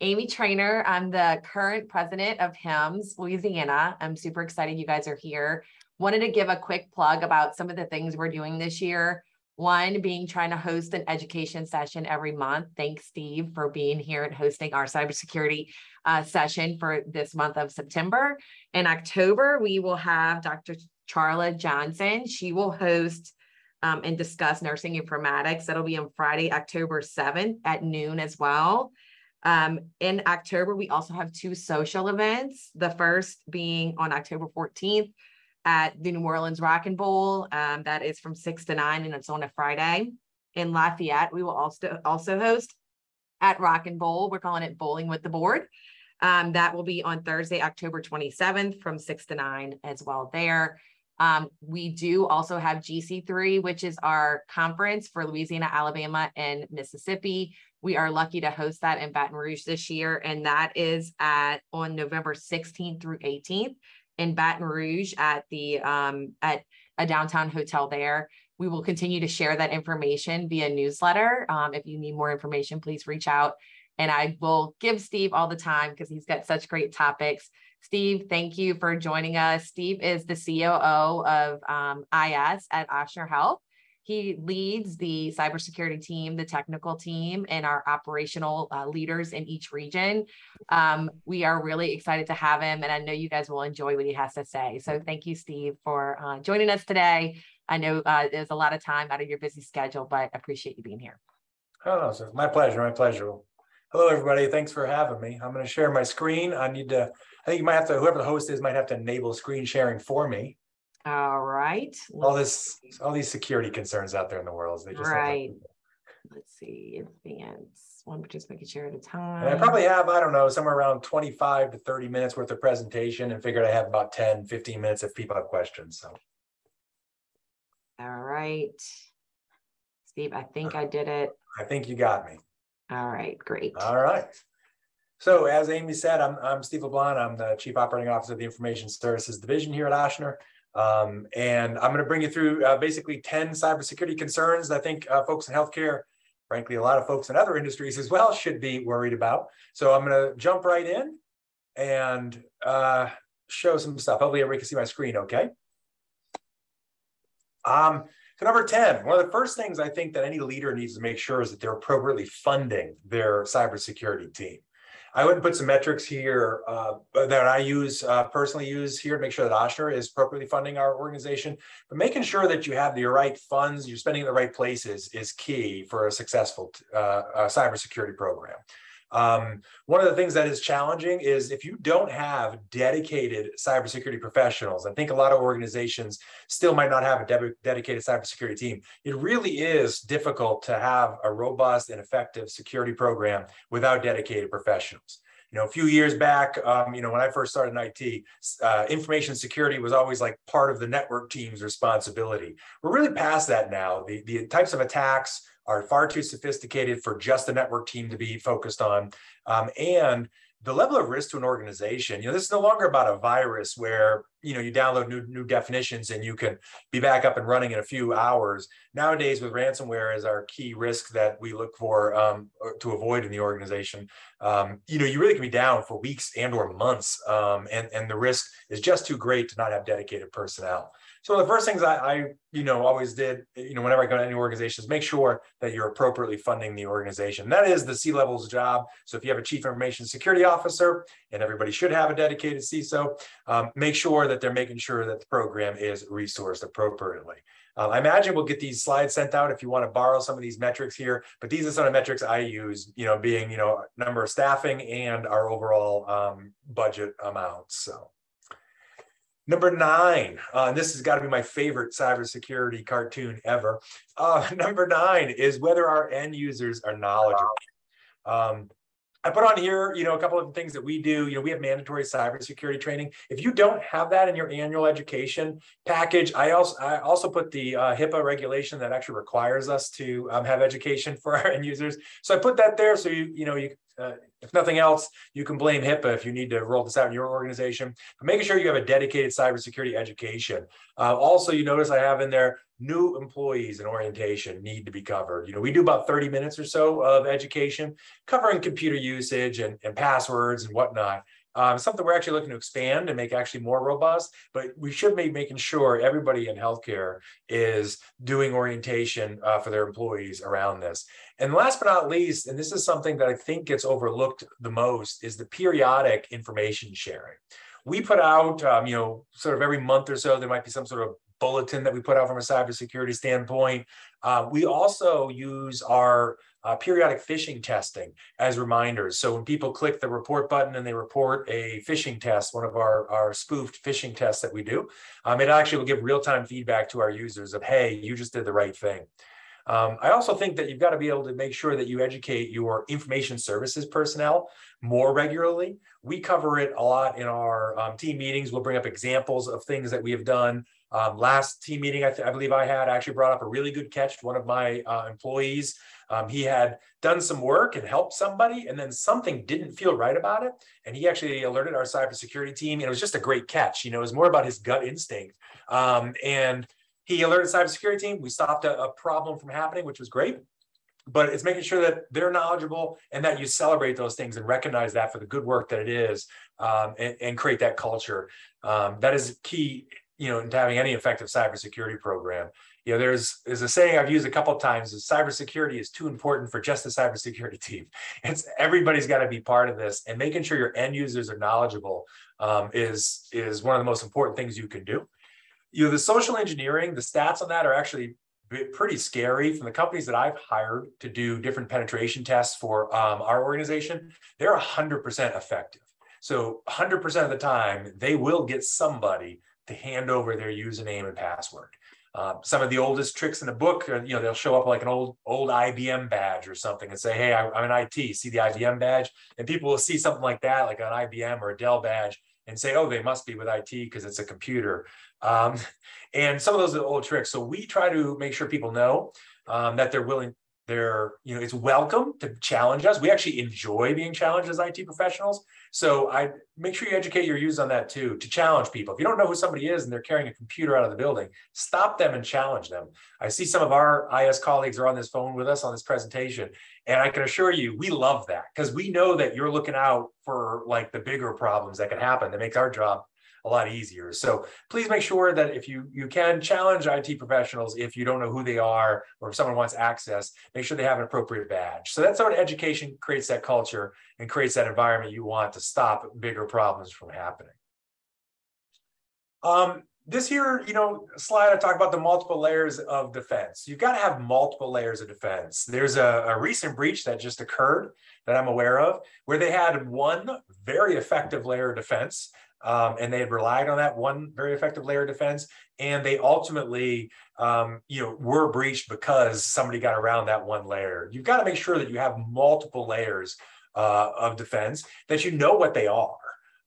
Amy Trainer. I'm the current president of HIMSS Louisiana. I'm super excited you guys are here. Wanted to give a quick plug about some of the things we're doing this year. One being trying to host an education session every month. Thanks, Steve, for being here and hosting our cybersecurity uh, session for this month of September. In October, we will have Dr. Charla Johnson. She will host um, and discuss nursing informatics. That'll be on Friday, October 7th at noon as well. Um, in October, we also have two social events. The first being on October 14th at the New Orleans Rock and Bowl. Um, that is from 6 to 9 and it's on a Friday. In Lafayette, we will also also host at Rock and Bowl. We're calling it Bowling with the Board. Um, that will be on Thursday, October 27th from 6 to 9 as well there. Um, we do also have GC3, which is our conference for Louisiana, Alabama, and Mississippi. We are lucky to host that in Baton Rouge this year, and that is at on November 16th through 18th in Baton Rouge at the um, at a downtown hotel there. We will continue to share that information via newsletter. Um, if you need more information, please reach out, and I will give Steve all the time because he's got such great topics. Steve, thank you for joining us. Steve is the COO of um, IS at Ochsner Health. He leads the cybersecurity team, the technical team, and our operational uh, leaders in each region. Um, we are really excited to have him, and I know you guys will enjoy what he has to say. So, thank you, Steve, for uh, joining us today. I know uh, there's a lot of time out of your busy schedule, but appreciate you being here. Oh, my pleasure. My pleasure. Hello, everybody. Thanks for having me. I'm going to share my screen. I need to, I think you might have to, whoever the host is might have to enable screen sharing for me. All right. All this, all these security concerns out there in the world. They just right. Let's see. Advance. One, participant making sure at a time. And I probably have, I don't know, somewhere around 25 to 30 minutes worth of presentation and figured I have about 10, 15 minutes if people have questions. So. All right. Steve, I think I did it. I think you got me. All right, great. All right. So as Amy said, I'm, I'm Steve LeBlanc. I'm the Chief Operating Officer of the Information Services Division here at Ochsner. Um, and I'm going to bring you through uh, basically 10 cybersecurity concerns I think uh, folks in healthcare, frankly, a lot of folks in other industries as well, should be worried about. So I'm going to jump right in and uh, show some stuff. Hopefully everybody can see my screen okay. Um, so number 10, one of the first things I think that any leader needs to make sure is that they're appropriately funding their cybersecurity team. I wouldn't put some metrics here uh, that I use uh, personally use here to make sure that Ochsner is appropriately funding our organization. But making sure that you have the right funds, you're spending in the right places is key for a successful uh cybersecurity program. Um, one of the things that is challenging is if you don't have dedicated cybersecurity professionals, I think a lot of organizations still might not have a de dedicated cybersecurity team. It really is difficult to have a robust and effective security program without dedicated professionals you know, a few years back, um, you know, when I first started in IT, uh, information security was always like part of the network team's responsibility. We're really past that now. The, the types of attacks are far too sophisticated for just the network team to be focused on. Um, and the level of risk to an organization, you know, this is no longer about a virus where, you know, you download new, new definitions and you can be back up and running in a few hours. Nowadays with ransomware is our key risk that we look for um, to avoid in the organization. Um, you know, you really can be down for weeks and or months um, and, and the risk is just too great to not have dedicated personnel. So the first things I, I, you know, always did, you know, whenever I go to any organizations, make sure that you're appropriately funding the organization. That is the C-level's job. So if you have a chief information security officer, and everybody should have a dedicated CISO, um, make sure that they're making sure that the program is resourced appropriately. Uh, I imagine we'll get these slides sent out if you want to borrow some of these metrics here, but these are some of the metrics I use, you know, being, you know, number of staffing and our overall um, budget amounts. So. Number nine, uh, and this has got to be my favorite cybersecurity cartoon ever. Uh, number nine is whether our end users are knowledgeable. Um, I put on here, you know, a couple of things that we do. You know, we have mandatory cybersecurity training. If you don't have that in your annual education package, I also I also put the uh, HIPAA regulation that actually requires us to um, have education for our end users. So I put that there so you you know you uh, if nothing else, you can blame HIPAA if you need to roll this out in your organization. But making sure you have a dedicated cybersecurity education. Uh, also, you notice I have in there new employees and orientation need to be covered. You know, we do about 30 minutes or so of education covering computer usage and, and passwords and whatnot. Um, something we're actually looking to expand and make actually more robust, but we should be making sure everybody in healthcare is doing orientation uh, for their employees around this. And last but not least, and this is something that I think gets overlooked the most, is the periodic information sharing. We put out, um, you know, sort of every month or so, there might be some sort of bulletin that we put out from a cybersecurity standpoint. Uh, we also use our uh, periodic phishing testing as reminders. So when people click the report button and they report a phishing test, one of our, our spoofed phishing tests that we do, um, it actually will give real-time feedback to our users of, hey, you just did the right thing. Um, I also think that you've got to be able to make sure that you educate your information services personnel more regularly. We cover it a lot in our um, team meetings. We'll bring up examples of things that we have done. Um, last team meeting, I, I, believe I had actually brought up a really good catch. One of my uh, employees um, he had done some work and helped somebody, and then something didn't feel right about it. And he actually alerted our cybersecurity team. And it was just a great catch. You know, it was more about his gut instinct. Um, and he alerted cybersecurity team. We stopped a, a problem from happening, which was great but it's making sure that they're knowledgeable and that you celebrate those things and recognize that for the good work that it is um, and, and, create that culture. Um, that is key, you know, into having any effective cybersecurity program you know, there's there's a saying I've used a couple of times: is cybersecurity is too important for just the cybersecurity team. It's everybody's got to be part of this, and making sure your end users are knowledgeable um, is is one of the most important things you can do. You know, the social engineering, the stats on that are actually pretty scary from the companies that I've hired to do different penetration tests for um, our organization. They're 100% effective. So 100% of the time, they will get somebody to hand over their username and password. Uh, some of the oldest tricks in the book, uh, you know, they'll show up like an old old IBM badge or something and say, "Hey, I, am an IT." See the IBM badge, and people will see something like that, like an IBM or a Dell badge, and say, "Oh, they must be with IT because it's a computer." Um, and some of those are old tricks. So we try to make sure people know um, that they're willing they're, you know, it's welcome to challenge us. We actually enjoy being challenged as IT professionals. So I make sure you educate your users on that too, to challenge people. If you don't know who somebody is and they're carrying a computer out of the building, stop them and challenge them. I see some of our IS colleagues are on this phone with us on this presentation. And I can assure you, we love that because we know that you're looking out for like the bigger problems that can happen that makes our job a lot easier. So please make sure that if you you can challenge IT professionals if you don't know who they are or if someone wants access, make sure they have an appropriate badge. So that's how education creates that culture and creates that environment you want to stop bigger problems from happening. Um, this here, you know, slide, I talk about the multiple layers of defense. You've got to have multiple layers of defense. There's a, a, recent breach that just occurred that I'm aware of where they had one very effective layer of defense um, and they had relied on that one very effective layer of defense, and they ultimately, um, you know, were breached because somebody got around that one layer. You've got to make sure that you have multiple layers uh, of defense, that you know what they are.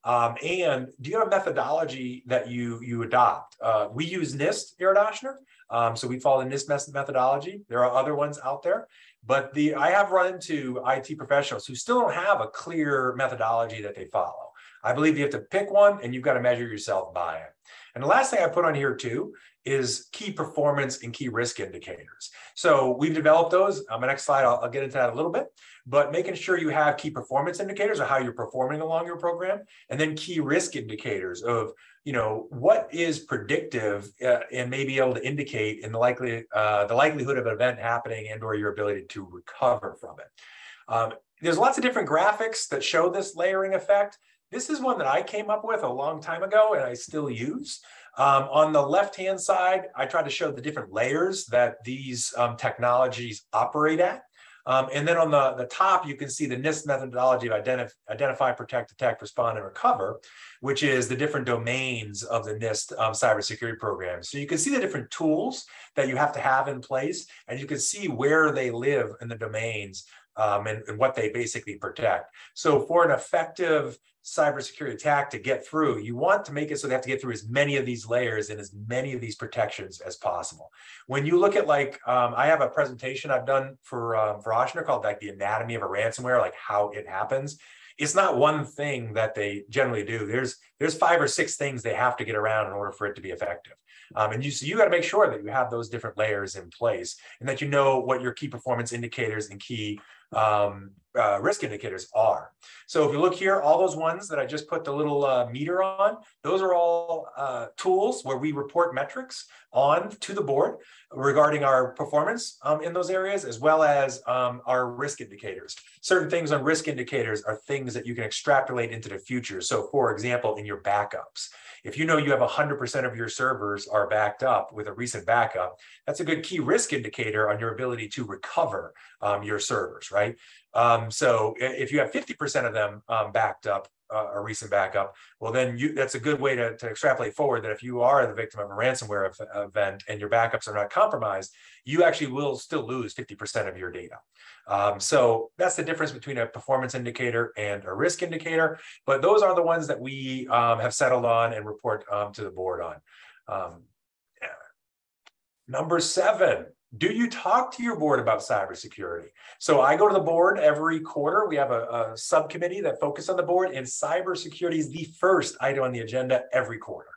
Um, and do you have a methodology that you you adopt? Uh, we use NIST, Jared Ochsner. Um, so we follow the NIST methodology. There are other ones out there, but the I have run into IT professionals who still don't have a clear methodology that they follow. I believe you have to pick one and you've got to measure yourself by it. And the last thing I put on here too is key performance and key risk indicators. So we've developed those. On my next slide, I'll, I'll, get into that a little bit, but making sure you have key performance indicators of how you're performing along your program, and then key risk indicators of, you know, what is predictive uh, and may be able to indicate in the likely uh, the likelihood of an event happening and or your ability to recover from it. Um, there's lots of different graphics that show this layering effect. This is one that I came up with a long time ago and I still use. Um, on the left-hand side, I try to show the different layers that these um, technologies operate at. Um, and then on the, the top, you can see the NIST methodology of identif identify, protect, detect, respond, and recover, which is the different domains of the NIST um, cybersecurity program. So you can see the different tools that you have to have in place, and you can see where they live in the domains um, and, and what they basically protect. So for an effective cybersecurity attack to get through, you want to make it so they have to get through as many of these layers and as many of these protections as possible. When you look at like, um, I have a presentation I've done for um, for Ochsner called like the anatomy of a ransomware, like how it happens. It's not one thing that they generally do. There's there's five or six things they have to get around in order for it to be effective. Um, and you so you got to make sure that you have those different layers in place and that you know what your key performance indicators and key um, uh, risk indicators are. So if you look here, all those ones that I just put the little uh, meter on, those are all uh, tools where we report metrics on to the board regarding our performance um, in those areas, as well as um, our risk indicators. Certain things on risk indicators are things that you can extrapolate into the future. So for example, in your backups, if you know you have 100% of your servers are backed up with a recent backup, that's a good key risk indicator on your ability to recover um, your servers, right? Um, so if you have 50% of them um, backed up, uh, a recent backup, well, then you that's a good way to, to extrapolate forward that if you are the victim of a ransomware event and your backups are not compromised, you actually will still lose 50% of your data. Um, so that's the difference between a performance indicator and a risk indicator. But those are the ones that we um, have settled on and report um, to the board on. Um, number seven, do you talk to your board about cybersecurity? So I go to the board every quarter. We have a, a subcommittee that focus on the board, and cybersecurity is the first item on the agenda every quarter.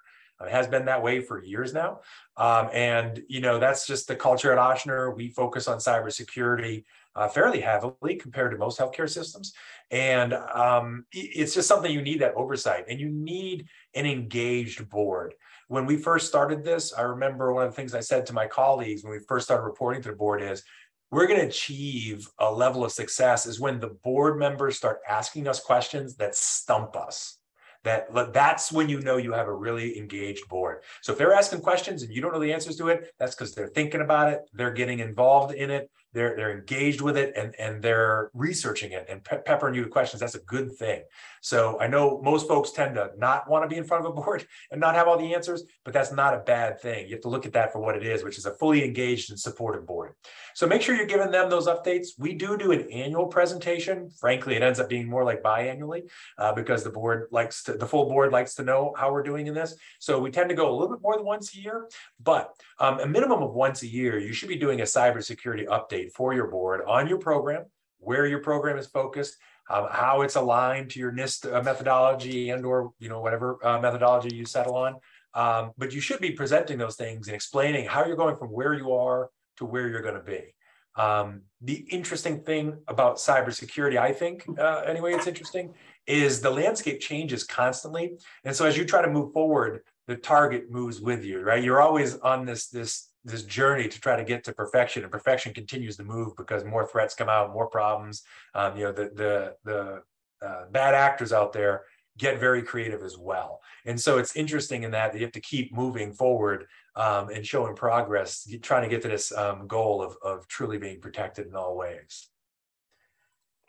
It has been that way for years now. Um, and, you know, that's just the culture at Ochsner. We focus on cybersecurity uh, fairly heavily compared to most healthcare systems. And um, it's just something you need that oversight and you need an engaged board. When we first started this, I remember one of the things I said to my colleagues when we first started reporting to the board is, we're going to achieve a level of success is when the board members start asking us questions that stump us. That that's when you know you have a really engaged board. So if they're asking questions and you don't know the answers to it that's because they're thinking about it they're getting involved in it they're they're engaged with it and and they're researching it and pe- peppering you with questions. That's a good thing so i know most folks tend to not want to be in front of a board and not have all the answers but that's not a bad thing. You have to look at that for what it is which is a fully engaged and supportive board. So make sure you're giving them those updates. We do do an annual presentation. Frankly it ends up being more like biannually uh, because the board likes to the full board likes to know how we're doing in this. So we tend to go a little bit more than once a year but um, a minimum of once a year you should be doing a cybersecurity update update for your board on your program, where your program is focused, um, how it's aligned to your NIST uh, methodology and or you know whatever uh, methodology you settle on. Um, but you should be presenting those things and explaining how you're going from where you are to where you're going to be. Um, the interesting thing about cybersecurity, I think, uh, anyway, it's interesting, is the landscape changes constantly. And so as you try to move forward, the target moves with you, right? You're always on this this this journey to try to get to perfection and perfection continues to move because more threats come out more problems um, you know the the the uh, bad actors out there get very creative as well and so it's interesting in that you have to keep moving forward um, and showing progress trying to get to this um, goal of, of truly being protected in all ways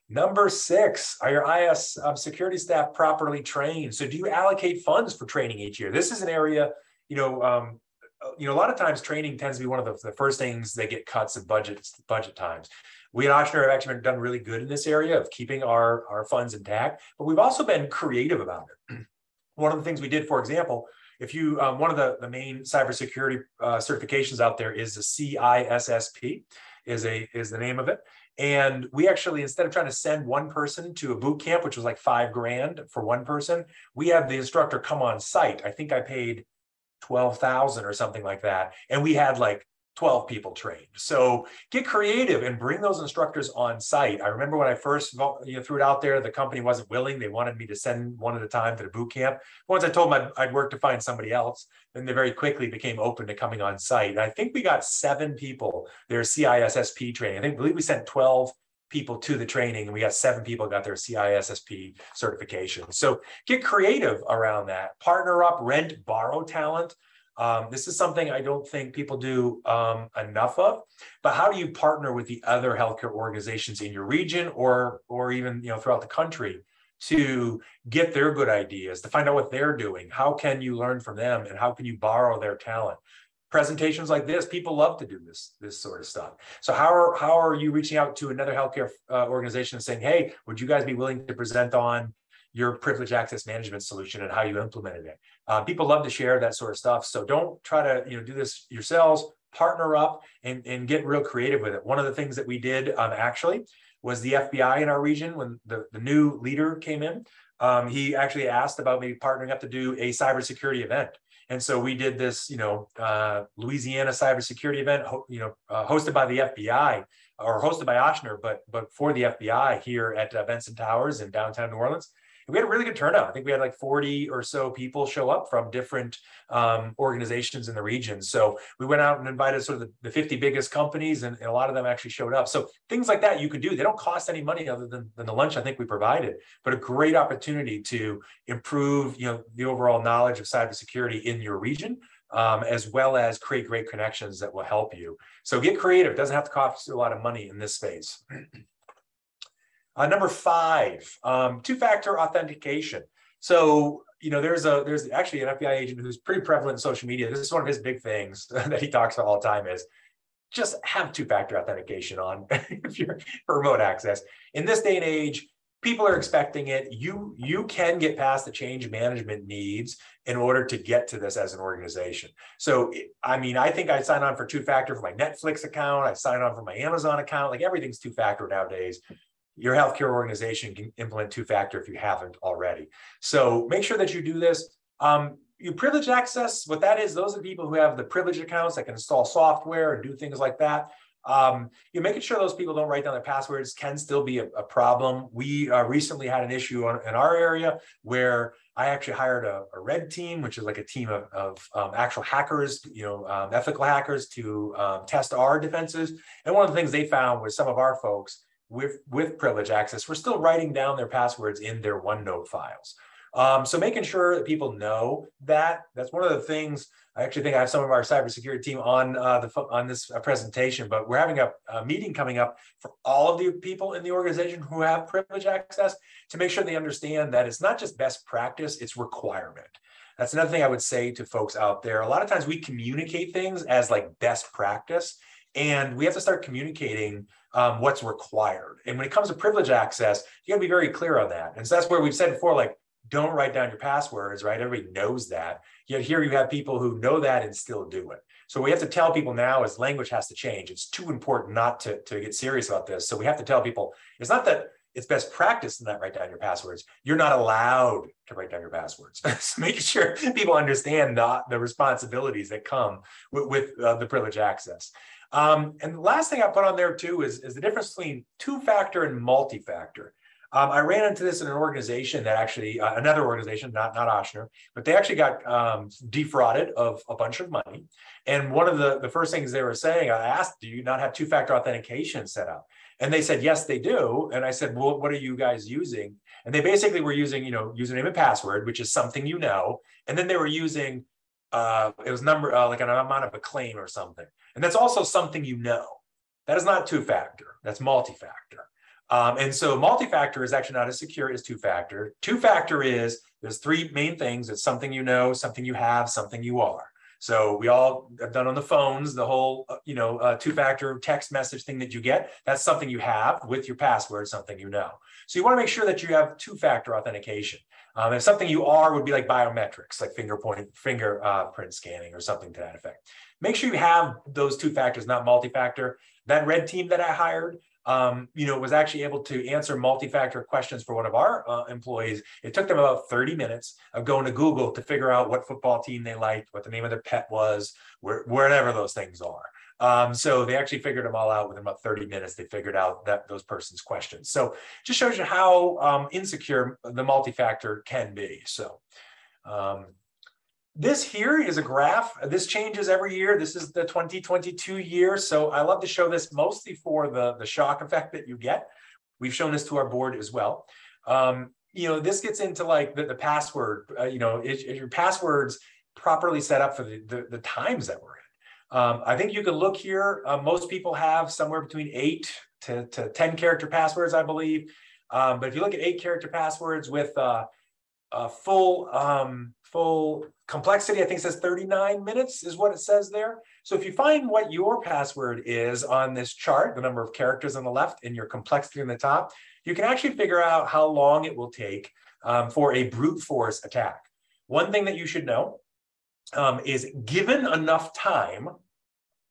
Number six, are your IS um, security staff properly trained? So do you allocate funds for training each year? This is an area, you know, um, you know, a lot of times training tends to be one of the, the first things that get cuts at budget budget times. We at Ochsner have actually been done really good in this area of keeping our, our funds intact, but we've also been creative about it. one of the things we did, for example, if you, um, one of the, the main cybersecurity uh, certifications out there is the CISSP, is a is the name of it. And we actually, instead of trying to send one person to a boot camp, which was like five grand for one person, we have the instructor come on site. I think I paid 12,000 or something like that. And we had like 12 people trained. So get creative and bring those instructors on site. I remember when I first you know, threw it out there, the company wasn't willing. They wanted me to send one at a time to the boot camp. Once I told them I'd, I'd work to find somebody else, then they very quickly became open to coming on site. And I think we got seven people their CISSP training. I think I believe we sent 12 people to the training and we got seven people got their CISSP certification. So get creative around that. Partner up, rent, borrow talent. Um, this is something I don't think people do um, enough of. But how do you partner with the other healthcare organizations in your region or or even you know throughout the country to get their good ideas, to find out what they're doing? How can you learn from them and how can you borrow their talent? Presentations like this, people love to do this this sort of stuff. So how are how are you reaching out to another healthcare uh, organization and saying, hey, would you guys be willing to present on your privilege access management solution and how you implemented it? Uh, people love to share that sort of stuff. So don't try to you know do this yourselves. Partner up and, and get real creative with it. One of the things that we did um, actually was the FBI in our region when the, the new leader came in. Um, he actually asked about maybe partnering up to do a cybersecurity event. And so we did this, you know, uh, Louisiana cybersecurity event, you know, uh, hosted by the FBI or hosted by Ochsner, but but for the FBI here at uh, Benson Towers in downtown New Orleans we had a really good turnout. I think we had like 40 or so people show up from different um, organizations in the region. So we went out and invited sort of the, the 50 biggest companies, and, and, a lot of them actually showed up. So things like that you can do. They don't cost any money other than, than the lunch I think we provided, but a great opportunity to improve you know the overall knowledge of cybersecurity in your region. Um, as well as create great connections that will help you. So get creative. It doesn't have to cost you a lot of money in this space. Uh, number five, um, two-factor authentication. So you know, there's a there's actually an FBI agent who's pretty prevalent in social media. This is one of his big things that he talks about all the time is just have two-factor authentication on if you're for remote access. In this day and age, people are expecting it. You you can get past the change management needs in order to get to this as an organization. So I mean, I think I sign on for two-factor for my Netflix account. I sign on for my Amazon account. Like everything's two-factor nowadays your healthcare organization can implement two factor if you haven't already. So make sure that you do this. Um, you privilege access, what that is, those are people who have the privilege accounts that can install software and do things like that. Um, you're making sure those people don't write down their passwords can still be a, a problem. We uh, recently had an issue on, in our area where I actually hired a, a, red team, which is like a team of, of um, actual hackers, you know, um, ethical hackers to um, test our defenses. And one of the things they found was some of our folks with, with privilege access, we're still writing down their passwords in their OneNote files. Um, so making sure that people know that, that's one of the things, I actually think I have some of our cybersecurity team on uh, the on this uh, presentation, but we're having a, a, meeting coming up for all of the people in the organization who have privilege access to make sure they understand that it's not just best practice, it's requirement. That's another thing I would say to folks out there. A lot of times we communicate things as like best practice, and we have to start communicating um, what's required. And when it comes to privilege access, you got to be very clear on that. And so that's where we've said before, like, don't write down your passwords, right? Everybody knows that. Yet here you have people who know that and still do it. So we have to tell people now as language has to change. It's too important not to, to get serious about this. So we have to tell people it's not that it's best practice to not write down your passwords. You're not allowed to write down your passwords. so making sure people understand the, the responsibilities that come with, with uh, the privilege access. Um, and the last thing I put on there too is, is the difference between two-factor and multi-factor. Um, I ran into this in an organization that actually, uh, another organization, not not Ochsner, but they actually got um, defrauded of a bunch of money. And one of the, the first things they were saying, I asked, do you not have two-factor authentication set up? And they said, yes, they do. And I said, well, what are you guys using? And they basically were using, you know, username and password, which is something you know. And then they were using, uh, it was number, uh, like an amount of a claim or something. And that's also something you know. That is not two-factor, that's multi-factor. Um, and so multi-factor is actually not as secure as two-factor. Two-factor is there's three main things. It's something you know, something you have, something you are. So we all have done on the phones the whole, uh, you know, uh, two-factor text message thing that you get. That's something you have with your password, something you know. So you want to make sure that you have two-factor authentication. Um, and something you are would be like biometrics, like finger point, finger uh, print scanning or something to that effect. Make sure you have those two factors, not multi-factor. That red team that I hired, um, you know, was actually able to answer multi-factor questions for one of our uh, employees. It took them about 30 minutes of going to Google to figure out what football team they liked, what the name of their pet was, where, wherever those things are. Um, so they actually figured them all out within about 30 minutes. They figured out that those person's questions. So just shows you how um, insecure the multi-factor can be. So um, this here is a graph. This changes every year. This is the 2022 year. So I love to show this mostly for the, the shock effect that you get. We've shown this to our board as well. Um, you know, this gets into like the, the password, uh, you know, is, is your passwords properly set up for the, the, the times that we're. Um, I think you can look here. Uh, most people have somewhere between eight to, to 10 character passwords, I believe. Um, but if you look at eight character passwords with uh, uh, full um, full complexity. I think it says 39 minutes is what it says there. So if you find what your password is on this chart, the number of characters on the left and your complexity on the top, you can actually figure out how long it will take um, for a brute force attack. One thing that you should know um, is given enough time,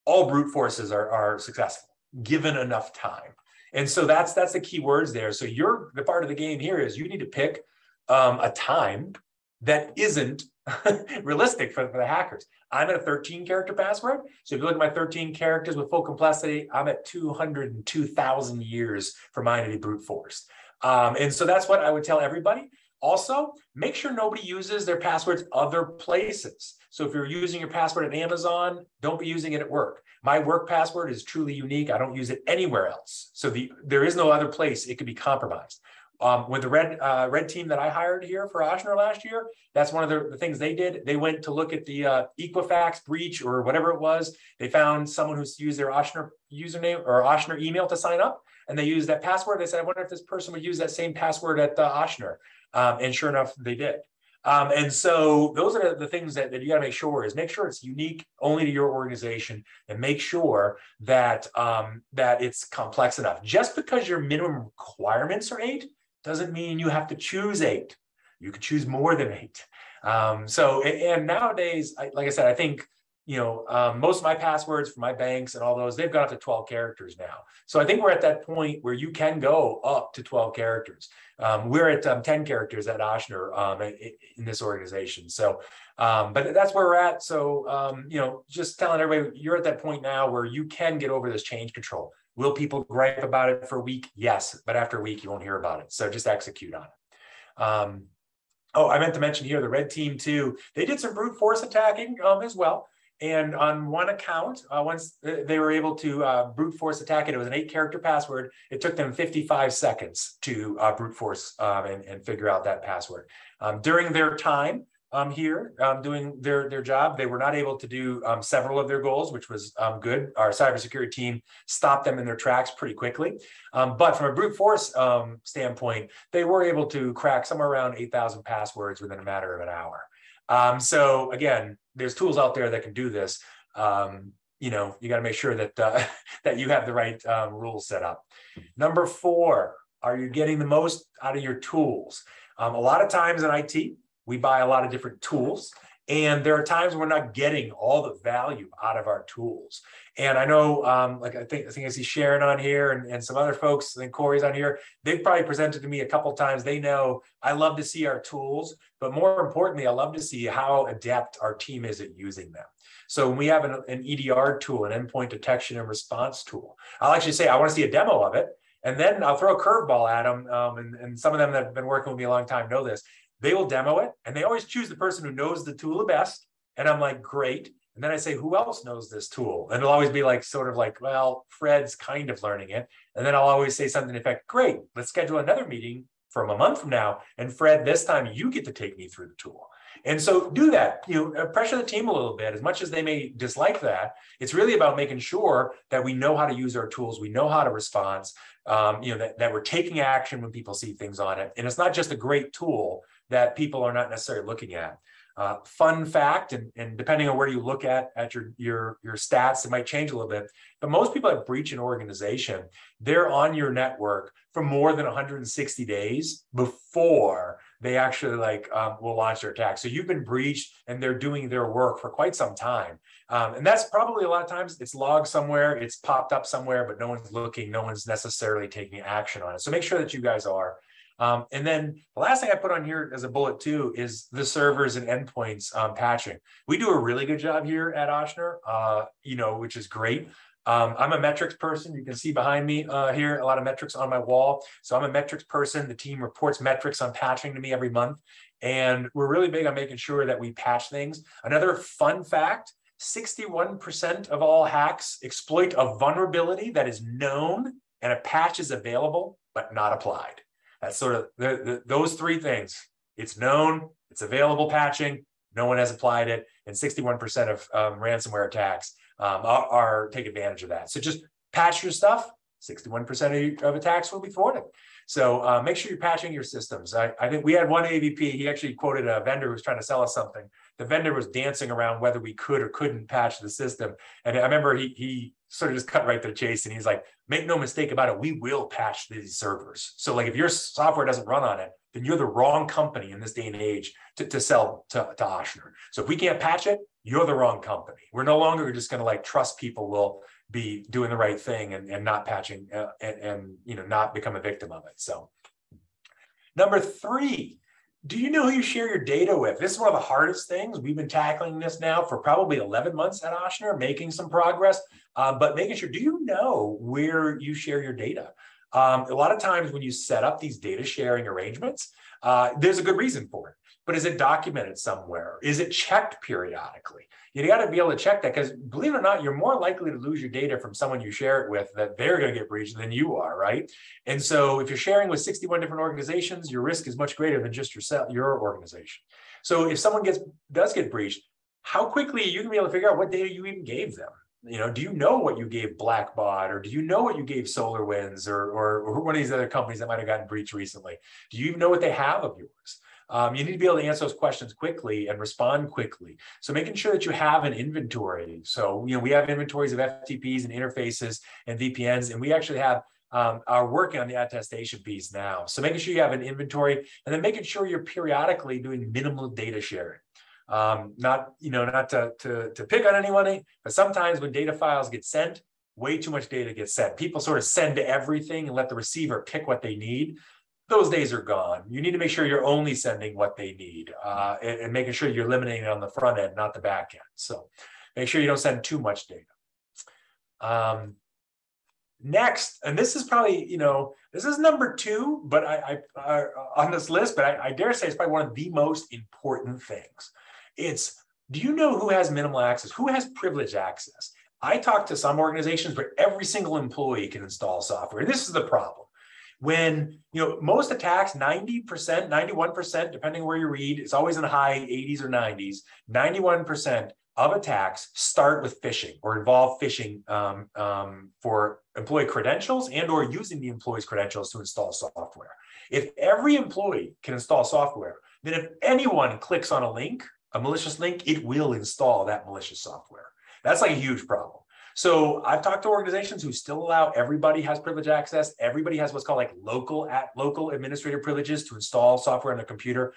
all brute forces are, are successful, given enough time. And so that's that's the key words there. So you're the part of the game here is you need to pick um, a time that isn't realistic for, for the hackers. I'm at a 13 character password. So if you look at my 13 characters with full complexity, I'm at 202,000 years for mine to be brute force. Um, and so that's what I would tell everybody. Also, make sure nobody uses their passwords other places. So if you're using your password at Amazon, don't be using it at work. My work password is truly unique. I don't use it anywhere else. So the there is no other place it could be compromised. Um, with the red uh, red team that I hired here for Ochsner last year, that's one of the, the things they did. They went to look at the uh, Equifax breach or whatever it was. They found someone who's used their Ochsner username or Ochsner email to sign up, and they used that password. They said, "I wonder if this person would use that same password at uh, Ochsner," um, and sure enough, they did. Um, and so those are the things that, that you got to make sure is make sure it's unique only to your organization and make sure that um, that it's complex enough. Just because your minimum requirements are eight doesn't mean you have to choose eight. You could choose more than eight. Um, so, and nowadays, I, like I said, I think, you know, um, most of my passwords for my banks and all those, they've gone up to 12 characters now. So I think we're at that point where you can go up to 12 characters. Um, we're at um, 10 characters at Ochsner um, in, this organization. So, um, but that's where we're at. So, um, you know, just telling everybody, you're at that point now where you can get over this change control. Will people gripe about it for a week? Yes, but after a week, you won't hear about it. So just execute on it. Um, oh, I meant to mention here the red team too. They did some brute force attacking as well. And on one account, uh, once they were able to uh, brute force attack it, it was an eight character password. It took them 55 seconds to uh, brute force um, and, and, figure out that password. Um, during their time, um, here um, doing their, their job. They were not able to do several of their goals, which was good. Our cybersecurity team stopped them in their tracks pretty quickly. But from a brute force standpoint, they were able to crack somewhere around 8,000 passwords within a matter of an hour. So again, there's tools out there that can do this. Um, you know, you got to make sure that uh, that you have the right um, rules set up. Number four, are you getting the most out of your tools? a lot of times in IT, we buy a lot of different tools and there are times we're not getting all the value out of our tools. And I know, um, like I think I think I see Sharon on here and, and some other folks, I think Corey's on here. They've probably presented to me a couple times. They know I love to see our tools, but more importantly, I love to see how adept our team is at using them. So when we have an, an EDR tool, an endpoint detection and response tool, I'll actually say I want to see a demo of it. And then I'll throw a curveball at them. Um, and, and some of them that have been working with me a long time know this they will demo it and they always choose the person who knows the tool the best. And I'm like, great. And then I say, who else knows this tool? And it'll always be like, sort of like, well, Fred's kind of learning it. And then I'll always say something in fact, great, let's schedule another meeting from a month from now. And Fred, this time you get to take me through the tool. And so do that, you know, uh, pressure the team a little bit, as much as they may dislike that. It's really about making sure that we know how to use our tools, we know how to respond, um, you know, that, that we're taking action when people see things on it. And it's not just a great tool, that people are not necessarily looking at. Uh, fun fact, and, and depending on where you look at at your, your, your stats, it might change a little bit. But most people that breach an organization, they're on your network for more than 160 days before they actually like um, will launch their attack. So you've been breached, and they're doing their work for quite some time. Um, and that's probably a lot of times it's logged somewhere, it's popped up somewhere, but no one's looking, no one's necessarily taking action on it. So make sure that you guys are. Um, and then the last thing I put on here as a bullet too is the servers and endpoints um, patching. We do a really good job here at Ochsner, uh, you know, which is great. Um, I'm a metrics person. You can see behind me uh, here a lot of metrics on my wall. So I'm a metrics person. The team reports metrics on patching to me every month. And we're really big on making sure that we patch things. Another fun fact 61% of all hacks exploit a vulnerability that is known and a patch is available but not applied. That's sort of the, the, those three things. It's known, it's available patching, no one has applied it, and 61% of um, ransomware attacks um, are, are, take advantage of that. So just patch your stuff, 61% of attacks will be thwarted. So uh, make sure you're patching your systems. I, I think we had one AVP, he actually quoted a vendor who was trying to sell us something. The vendor was dancing around whether we could or couldn't patch the system. And I remember he, he sort of just cut right to the chase and he's like, make no mistake about it, we will patch these servers. So like if your software doesn't run on it, then you're the wrong company in this day and age to, to sell to, to Ochsner. So if we can't patch it, you're the wrong company. We're no longer just going to like trust people will be doing the right thing and, and not patching uh, and, and you know not become a victim of it. So number three, do you know who you share your data with? This is one of the hardest things. We've been tackling this now for probably 11 months at Ochsner, making some progress, um, but making sure, do you know where you share your data? Um, a lot of times when you set up these data sharing arrangements, uh, there's a good reason for it but is it documented somewhere? Is it checked periodically? You got to be able to check that because believe it or not, you're more likely to lose your data from someone you share it with that they're going to get breached than you are, right? And so if you're sharing with 61 different organizations, your risk is much greater than just yourself, your organization. So if someone gets does get breached, how quickly you can be able to figure out what data you even gave them. You know, do you know what you gave Blackbaud, or do you know what you gave SolarWinds, or, or, or one of these other companies that might have gotten breached recently? Do you even know what they have of yours? Um, you need to be able to answer those questions quickly and respond quickly. So making sure that you have an inventory. So, you know, we have inventories of FTPs and interfaces and VPNs, and we actually have um, are working on the attestation piece now. So making sure you have an inventory and then making sure you're periodically doing minimal data sharing. Um, not, you know, not to, to, to pick on anyone, but sometimes when data files get sent, way too much data gets sent. People sort of send everything and let the receiver pick what they need those days are gone. You need to make sure you're only sending what they need uh, and, and, making sure you're eliminating it on the front end, not the back end. So make sure you don't send too much data. Um, next, and this is probably, you know, this is number two, but I, I uh, on this list, but I, I dare say it's probably one of the most important things. It's do you know who has minimal access? Who has privileged access? I talk to some organizations where every single employee can install software. And This is the problem when you know most attacks 90% 91% depending where you read it's always in the high 80s or 90s 91% of attacks start with phishing or involve phishing um, um, for employee credentials and or using the employee's credentials to install software. If every employee can install software then if anyone clicks on a link a malicious link it will install that malicious software. That's like a huge problem so I've talked to organizations who still allow everybody has privilege access. Everybody has what's called like local at local administrator privileges to install software on their computer.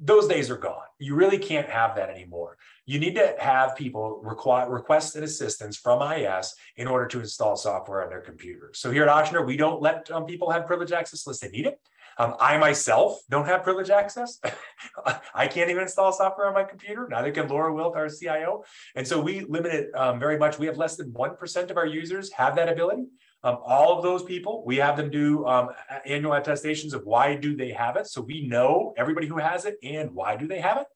Those days are gone. You really can't have that anymore. You need to have people require request an assistance from IS in order to install software on their computer. So here at Ochsner, we don't let um, people have privilege access unless they need it. Um, I myself don't have privilege access. I can't even install software on my computer. Neither can Laura Wilt, our CIO. And so we limit it um, very much. We have less than 1% of our users have that ability. Um, all of those people, we have them do um, annual attestations of why do they have it. So we know everybody who has it and why do they have it.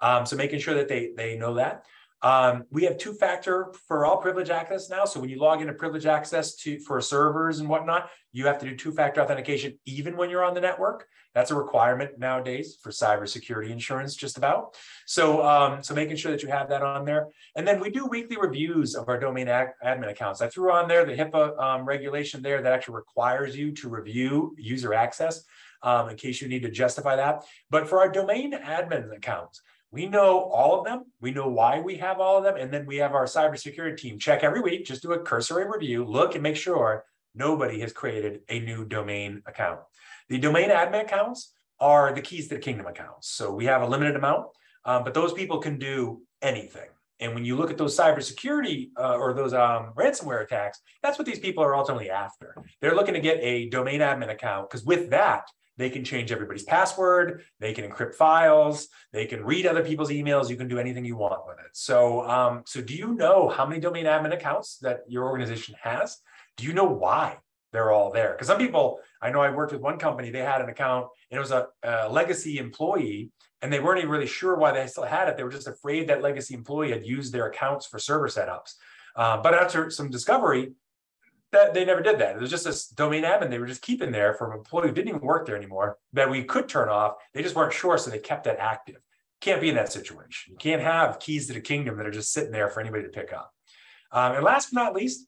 Um, so making sure that they, they know that. Um, we have two factor for all privilege access now. So when you log into privilege access to for servers and whatnot, you have to do two factor authentication even when you're on the network. That's a requirement nowadays for cybersecurity insurance, just about. So, um, so making sure that you have that on there. And then we do weekly reviews of our domain admin accounts. I threw on there the HIPAA um, regulation there that actually requires you to review user access um, in case you need to justify that. But for our domain admin accounts, we know all of them. We know why we have all of them. And then we have our cybersecurity team check every week, just do a cursory review, look and make sure nobody has created a new domain account. The domain admin accounts are the keys to the kingdom accounts. So we have a limited amount, um, but those people can do anything. And when you look at those cybersecurity uh, or those um, ransomware attacks, that's what these people are ultimately after. They're looking to get a domain admin account because with that, they can change everybody's password. They can encrypt files. They can read other people's emails. You can do anything you want with it. So, um, so do you know how many domain admin accounts that your organization has? Do you know why they're all there? Because some people, I know I worked with one company. They had an account, and it was a, a legacy employee, and they weren't even really sure why they still had it. They were just afraid that legacy employee had used their accounts for server setups. Uh, but after some discovery, that they never did that. It was just this domain admin they were just keeping there for an employee who didn't even work there anymore that we could turn off. They just weren't sure, so they kept that active. Can't be in that situation. You can't have keys to the kingdom that are just sitting there for anybody to pick up. Um, and last but not least,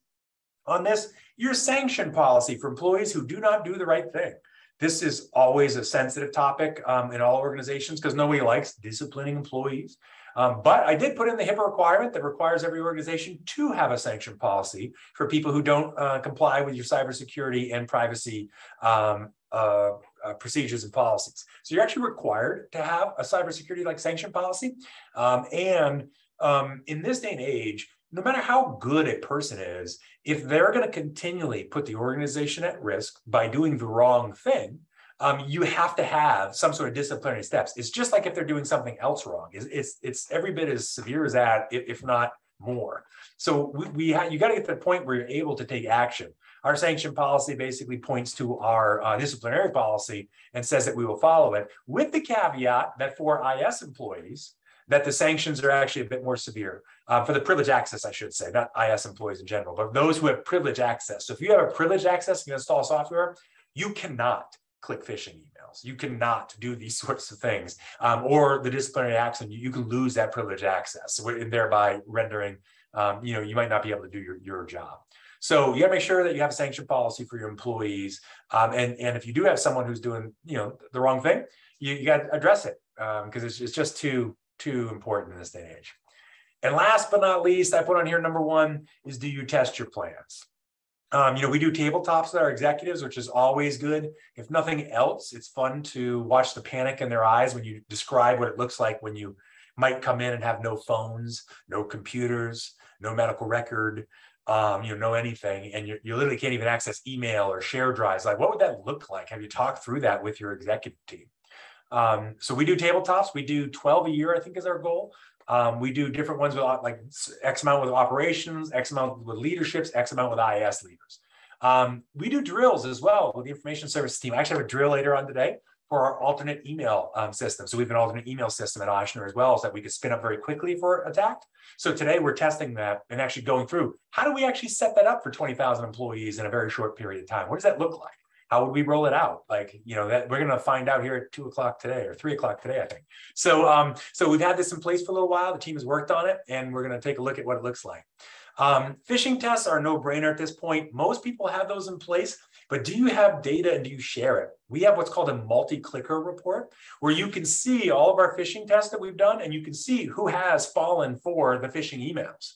On this, your sanction policy for employees who do not do the right thing. This is always a sensitive topic um, in all organizations because nobody likes disciplining employees. Um, but I did put in the HIPAA requirement that requires every organization to have a sanction policy for people who don't uh, comply with your cybersecurity and privacy um, uh, uh, procedures and policies. So you're actually required to have a cybersecurity like sanction policy. Um, and um, in this day and age, no matter how good a person is, if they're going to continually put the organization at risk by doing the wrong thing, um, you have to have some sort of disciplinary steps. It's just like if they're doing something else wrong. It's it's, it's every bit as severe as that, if not more. So we, we ha- you got to get to the point where you're able to take action. Our sanction policy basically points to our uh, disciplinary policy and says that we will follow it, with the caveat that for IS employees, that the sanctions are actually a bit more severe uh, for the privilege access, I should say, not IS employees in general, but those who have privilege access. So if you have a privilege access, you install software, you cannot click phishing emails. You cannot do these sorts of things, um, or the disciplinary action. You, you, can lose that privilege access, and thereby rendering, um, you know, you might not be able to do your, your job. So you got to make sure that you have a sanction policy for your employees, um, and and if you do have someone who's doing, you know, the wrong thing, you, you got to address it because um, it's, it's just too too important in this day and age. And last but not least, I put on here number one is do you test your plans? Um, you know, we do tabletops with our executives, which is always good. If nothing else, it's fun to watch the panic in their eyes when you describe what it looks like when you might come in and have no phones, no computers, no medical record, um, you know, no anything, and you, you literally can't even access email or share drives. Like, what would that look like? Have you talked through that with your executive team? Um, so we do tabletops. We do 12 a year, I think is our goal. Um, we do different ones with like X amount with operations, X amount with leaderships, X amount with IS leaders. Um, we do drills as well with the information services team. I actually have a drill later on today for our alternate email um, system. So we have an alternate email system at Ochsner as well, so that we could spin up very quickly for attack. So today we're testing that and actually going through how do we actually set that up for 20,000 employees in a very short period of time? What does that look like? How would we roll it out? Like, you know, that we're going to find out here at two o'clock today or three o'clock today, I think. So, um, so we've had this in place for a little while. The team has worked on it, and we're going to take a look at what it looks like. Um, phishing tests are no brainer at this point. Most people have those in place, but do you have data and do you share it? We have what's called a multi-clicker report where you can see all of our phishing tests that we've done and you can see who has fallen for the phishing emails.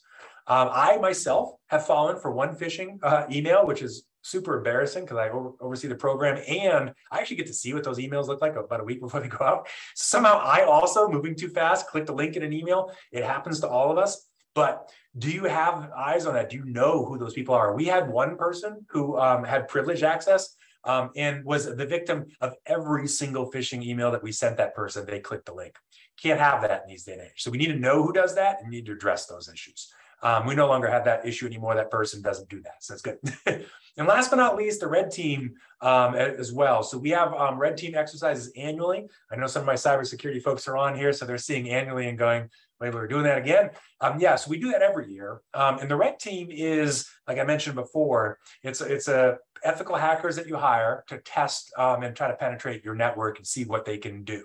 Um, I myself have fallen for one phishing uh, email, which is super embarrassing because I over, oversee the program and I actually get to see what those emails look like about a week before they go out. Somehow I also, moving too fast, clicked a link in an email. It happens to all of us. But do you have eyes on that? Do you know who those people are? We had one person who um, had privileged access um, and was the victim of every single phishing email that we sent that person. They clicked the link. Can't have that in these day and age. So we need to know who does that and need to address those issues. Um, we no longer have that issue anymore. That person doesn't do that. So that's good. and last but not least, the red team um, as well. So we have um, red team exercises annually. I know some of my cybersecurity folks are on here, so they're seeing annually and going, wait, we're doing that again. Um, yeah, so we do that every year. Um, and the red team is, like I mentioned before, it's it's a ethical hackers that you hire to test um, and try to penetrate your network and see what they can do.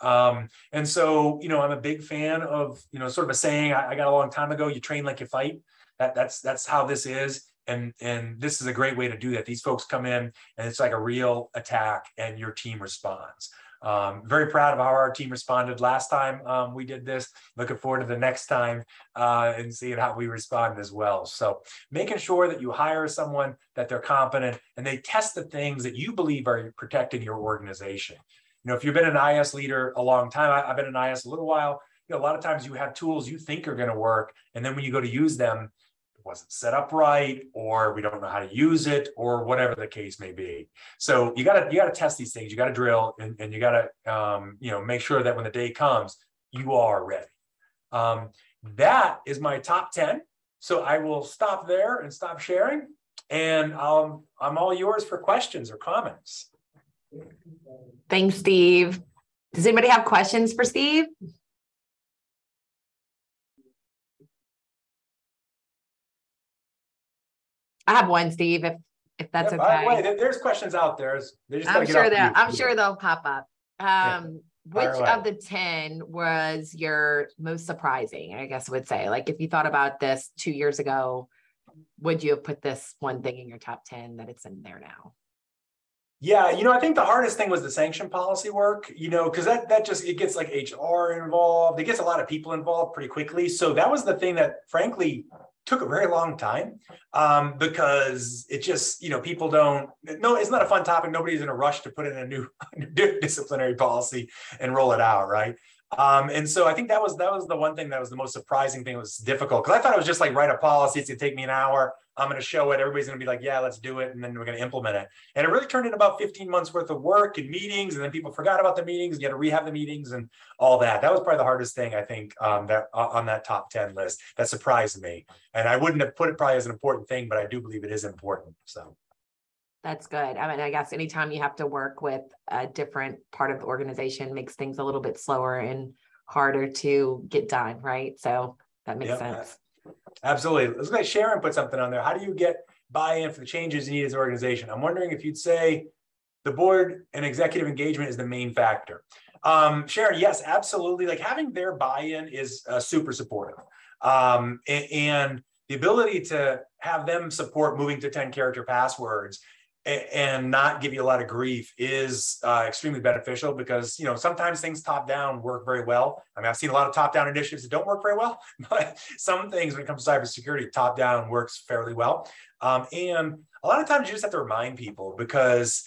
Um, and so, you know, I'm a big fan of, you know, sort of a saying I, I, got a long time ago, you train like you fight. That that's that's how this is. And and this is a great way to do that. These folks come in and it's like a real attack and your team responds. Um, very proud of how our team responded last time um, we did this. Looking forward to the next time uh, and seeing how we respond as well. So making sure that you hire someone that they're competent and they test the things that you believe are protecting your organization you know, if you've been an IS leader a long time, I, have been an IS a little while, you know, a lot of times you have tools you think are going to work. And then when you go to use them, it wasn't set up right, or we don't know how to use it, or whatever the case may be. So you gotta, you gotta test these things, you gotta drill and, and you gotta um, you know, make sure that when the day comes, you are ready. Um, that is my top 10. So I will stop there and stop sharing. And um, I'm all yours for questions or comments. Thanks, Steve. Does anybody have questions for Steve? I have one, Steve, if if that's yeah, okay. Way, there's questions out there. I'm sure that I'm sure they'll pop up. Um, yeah. which of the 10 was your most surprising? I guess I would say, like if you thought about this two years ago, would you have put this one thing in your top 10 that it's in there now? Yeah, you know, I think the hardest thing was the sanction policy work, you know, because that that just it gets like HR involved, it gets a lot of people involved pretty quickly. So that was the thing that frankly took a very long time um, because it just, you know, people don't no, it's not a fun topic. Nobody's in a rush to put in a new disciplinary policy and roll it out, right? Um, and so I think that was that was the one thing that was the most surprising thing. Was difficult because I thought it was just like write a policy. It's gonna take me an hour. I'm going to show it. Everybody's going to be like, yeah, let's do it. And then we're going to implement it. And it really turned into about 15 months worth of work and meetings. And then people forgot about the meetings. You had to rehab the meetings and all that. That was probably the hardest thing, I think, um, that uh, on that top 10 list that surprised me. And I wouldn't have put it probably as an important thing, but I do believe it is important. So. That's good. I mean, I guess anytime you have to work with a different part of the organization makes things a little bit slower and harder to get done, right? So that makes yep. sense. Absolutely. Let's let Sharon put something on there. How do you get buy-in for the changes you need as an organization? I'm wondering if you'd say the board and executive engagement is the main factor. Um, Sharon, yes, absolutely. Like having their buy-in is uh, super supportive. Um, and, and the ability to have them support moving to 10 character passwords and not give you a lot of grief is uh, extremely beneficial because you know sometimes things top down work very well. I mean, I've seen a lot of top down initiatives that don't work very well, but some things when it comes to cybersecurity, top down works fairly well. Um, and a lot of times you just have to remind people because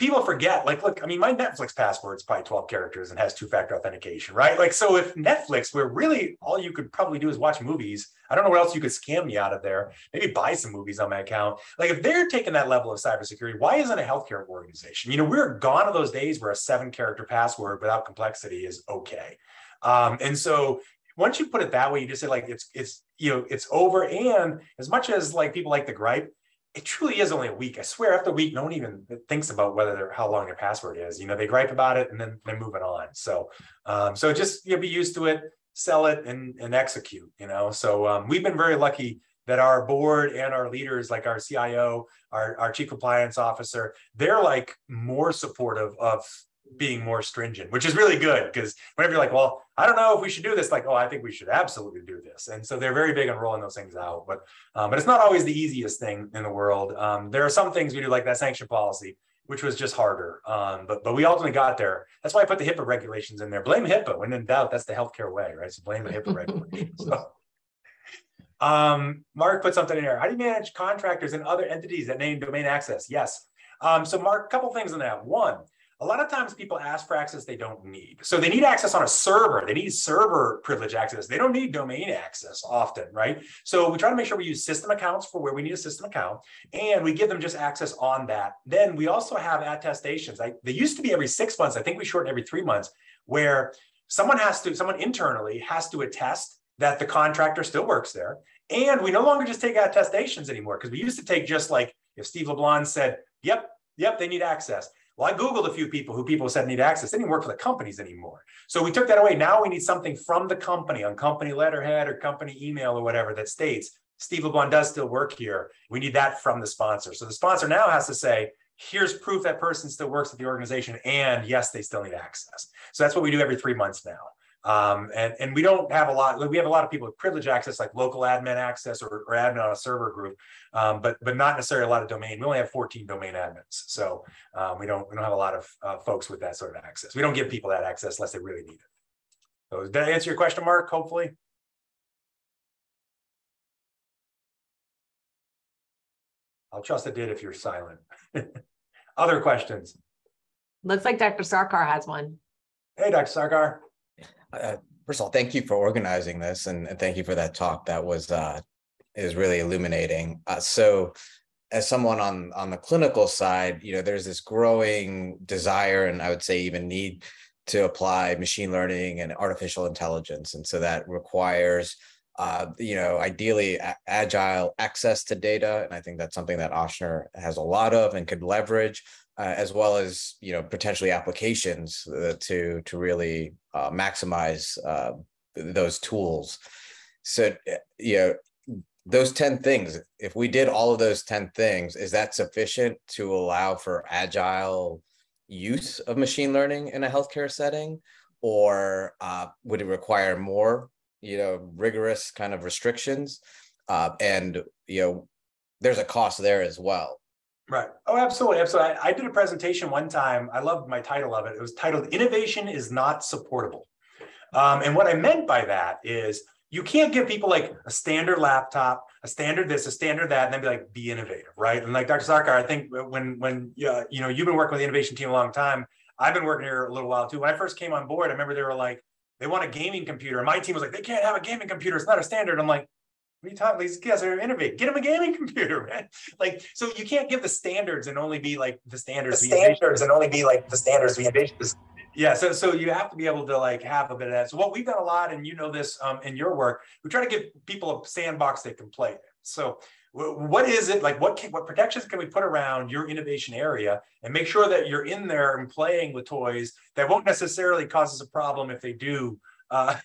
people forget like look i mean my netflix password is probably 12 characters and has two-factor authentication right? Like so if netflix where really all you could probably do is watch movies i don't know what else you could scam me out of there maybe buy some movies on my account. Like if they're taking that level of cybersecurity why isn't a healthcare organization? You know we're gone of those days where a seven character password without complexity is okay. Um, and so once you put it that way you just say like it's it's you know it's over. And as much as like people like the gripe it truly is only a week. I swear, after a week, no one even thinks about whether how long their password is. You know, they gripe about it and then they're moving on. So, um, so just you know, be used to it, sell it, and and execute. You know, so um, we've been very lucky that our board and our leaders, like our CIO, our our chief compliance officer, they're like more supportive of being more stringent, which is really good because whenever you're like, well, I don't know if we should do this, like, oh, I think we should absolutely do this. And so they're very big on rolling those things out. But um, but it's not always the easiest thing in the world. Um, there are some things we do, like that sanction policy, which was just harder. Um, but but we ultimately got there. That's why I put the HIPAA regulations in there. Blame HIPAA when in doubt. That's the healthcare way, right? So blame the HIPAA regulations. So. Um, Mark put something in there. How do you manage contractors and other entities that name domain access? Yes. Um, so Mark, a couple things on that. One, a lot of times people ask for access they don't need. So they need access on a server. They need server privilege access. They don't need domain access often, right? So we try to make sure we use system accounts for where we need a system account and we give them just access on that. Then we also have attestations. I, they used to be every six months. I think we shorten every three months where someone has to, someone internally has to attest that the contractor still works there. And we no longer just take attestations anymore because we used to take just like if Steve LeBlanc said, yep, yep, they need access. Well, I Googled a few people who people said need access. They didn't work for the companies anymore. So we took that away. Now we need something from the company on company letterhead or company email or whatever that states Steve LeBlanc does still work here. We need that from the sponsor. So the sponsor now has to say, here's proof that person still works at the organization. And yes, they still need access. So that's what we do every three months now. Um, and, and we don't have a lot, we have a lot of people with privilege access, like local admin access or, or admin on a server group, um, but, but not necessarily a lot of domain. We only have 14 domain admins. So um, we don't, we don't have a lot of uh, folks with that sort of access. We don't give people that access unless they really need it. So did I answer your question, Mark, hopefully? I'll trust it did if you're silent. Other questions? Looks like Dr. Sarkar has one. Hey, Dr. Sarkar. Uh, first of all, thank you for organizing this, and, and thank you for that talk. That was uh, is really illuminating. Uh, so, as someone on on the clinical side, you know, there's this growing desire, and I would say even need to apply machine learning and artificial intelligence, and so that requires. Uh, you know, ideally agile access to data, and I think that's something that Ochsner has a lot of and could leverage uh, as well as you know potentially applications uh, to to really uh, maximize uh, those tools. So uh, you know those ten things. If we did all of those ten things, is that sufficient to allow for agile use of machine learning in a healthcare setting, or uh, would it require more you know rigorous kind of restrictions? uh, and you know there's a cost there as well. Right. Oh, absolutely. Absolutely. I, I did a presentation one time. I loved my title of it. It was titled Innovation is Not Supportable. Um, and what I meant by that is you can't give people like a standard laptop, a standard this, a standard that, and then be like, be innovative, right? And like Dr. Sarkar, I think when when uh, you know you've been working with the innovation team a long time, I've been working here a little while too. When I first came on board, I remember they were like, they want a gaming computer. And my team was like, they can't have a gaming computer. It's not a standard. I'm like, what are you talking? These guys are innovate. Get them a gaming computer, man. Like, so you can't give the standards and only be like the standards. The standards and only be like the standards. The innovation. Yeah, so so you have to be able to like have a bit of that. So what we've done a lot, and you know this um, in your work, we try to give people a sandbox they can play in. So what is it like? What can, what protections can we put around your innovation area and make sure that you're in there and playing with toys that won't necessarily cause us a problem if they do uh,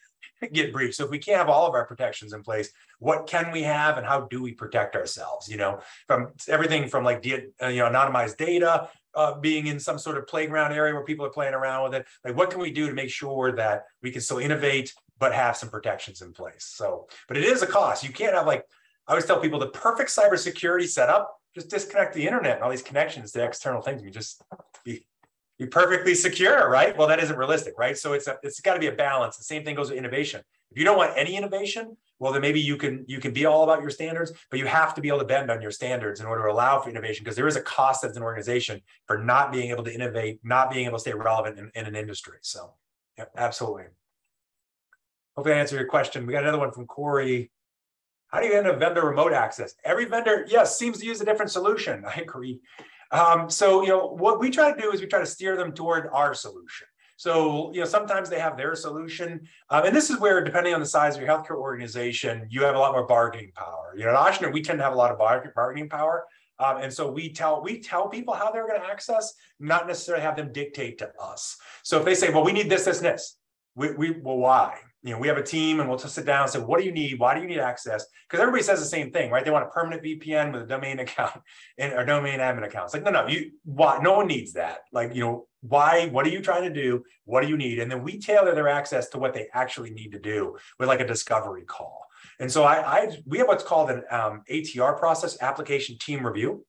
get breached. So if we can't have all of our protections in place, what can we have and how do we protect ourselves? You know, from everything from like uh, you know anonymized data uh, being in some sort of playground area where people are playing around with it. Like, what can we do to make sure that we can still innovate but have some protections in place? So, but it is a cost. You can't have like I always tell people the perfect cybersecurity setup. Just disconnect the internet and all these connections to external things. You just be be perfectly secure, right? Well, that isn't realistic, right? So it's a, it's got to be a balance. The same thing goes with innovation. If you don't want any innovation, well, then maybe you can you can be all about your standards, but you have to be able to bend on your standards in order to allow for innovation because there is a cost as an organization for not being able to innovate, not being able to stay relevant in, in an industry. So, yeah, absolutely. Hopefully, I answered your question. We got another one from Corey. How do you end up vendor remote access? Every vendor, yes, seems to use a different solution. I agree. Um, so, you know, what we try to do is we try to steer them toward our solution. So, you know, sometimes they have their solution. Um, and this is where, depending on the size of your healthcare organization, you have a lot more bargaining power. You know, at Ochsner, we tend to have a lot of bargaining power. Um, and so we tell we tell people how they're going to access, not necessarily have them dictate to us. So if they say, well, we need this, this, and this, we, we well, why? You know, we have a team and we'll just sit down and say, what do you need? Why do you need access? Because everybody says the same thing, right? They want a permanent VPN with a domain account and a domain admin account. It's like, no, no, you why no one needs that. Like, you know, why, what are you trying to do? What do you need? And then we tailor their access to what they actually need to do with like a discovery call. And so I, I we have what's called an um, ATR process, application team review.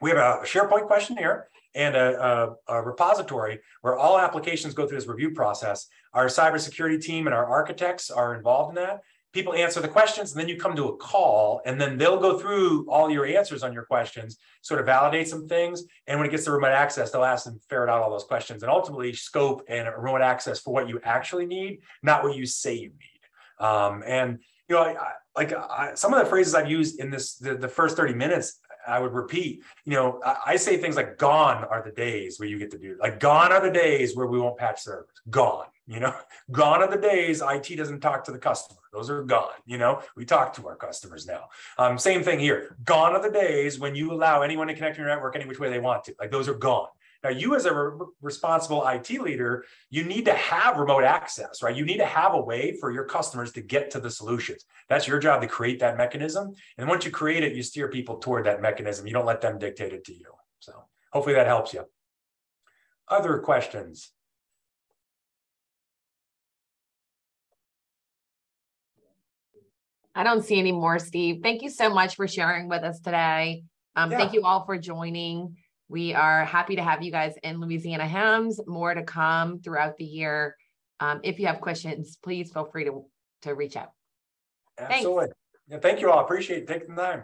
We have a SharePoint questionnaire and a, a, a, repository where all applications go through this review process. Our cybersecurity team and our architects are involved in that. People answer the questions, and then you come to a call, and then they'll go through all your answers on your questions, sort of validate some things. And when it gets to remote access, they'll ask them ferret out all those questions and ultimately scope and remote access for what you actually need, not what you say you need. Um, and you know, I, like I, some of the phrases I've used in this the, the first 30 minutes I would repeat, you know, I, I, say things like gone are the days where you get to do like gone are the days where we won't patch servers. Gone, you know, gone are the days IT doesn't talk to the customer. Those are gone. You know, we talk to our customers now. Um, same thing here. Gone are the days when you allow anyone to connect to your network any which way they want to. Like those are gone. Now, you as a re- responsible IT leader, you need to have remote access, right? You need to have a way for your customers to get to the solutions. That's your job to create that mechanism. And once you create it, you steer people toward that mechanism. You don't let them dictate it to you. So hopefully that helps you. Other questions? I don't see any more, Steve. Thank you so much for sharing with us today. Um, yeah. Thank you all for joining. We are happy to have you guys in Louisiana HIMSS. More to come throughout the year. Um, if you have questions, please feel free to, to reach out. Absolutely. Yeah, thank you all. Appreciate taking the time.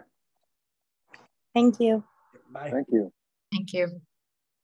Thank you. Bye. Thank you. Thank you.